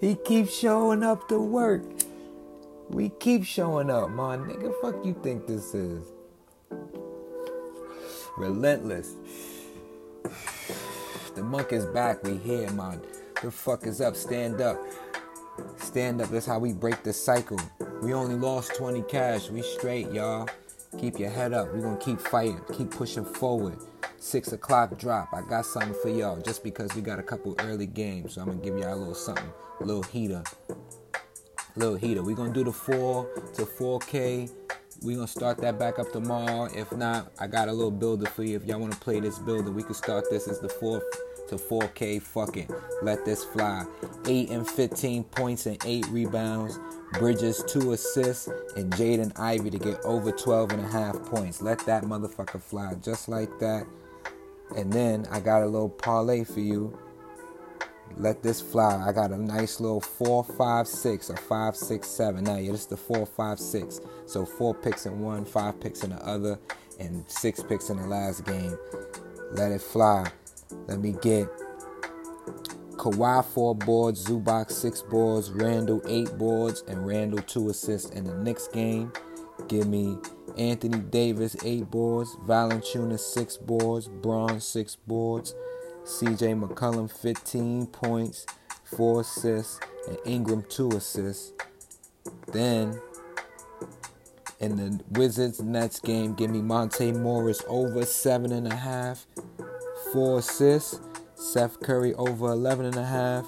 he keeps showing up to work. We keep showing up, man. Nigga, fuck you think this is? Relentless. The monk is back. We here, man. The fuck is up? Stand up. Stand up. That's how we break the cycle. We only lost 20 cash. We straight, y'all. Keep your head up. we gonna keep fighting. Keep pushing forward. Six o'clock drop. I got something for y'all just because we got a couple early games. So I'm gonna give y'all a little something. A little heater. A little heater. we gonna do the 4 to 4K. we gonna start that back up tomorrow. If not, I got a little builder for you. If y'all wanna play this builder, we can start this as the 4 to 4K. Fucking let this fly. 8 and 15 points and 8 rebounds. Bridges, 2 assists. And Jaden Ivey to get over 12 and a half points. Let that motherfucker fly just like that. And then I got a little parlay for you. Let this fly. I got a nice little four, five, six, or five, six, seven. Now, yeah, this is the four, five, six. So four picks in one, five picks in the other, and six picks in the last game. Let it fly. Let me get Kawhi four boards, Zubac six boards, Randle eight boards, and Randle two assists in the next game. Give me Anthony Davis eight boards, Valanciunas six boards, Braun six boards, CJ McCollum 15 points, four assists, and Ingram two assists. Then in the Wizards Nets game, give me Monte Morris over seven and a half, four assists. Seth Curry over 11 and a half,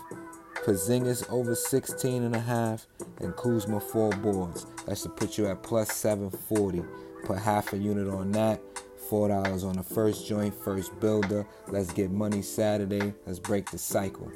Porzingis over 16 and a half, and Kuzma four boards. That should put you at plus 740. Put half a unit on that. Four dollars on the first joint, first builder. Let's get money Saturday. Let's break the cycle.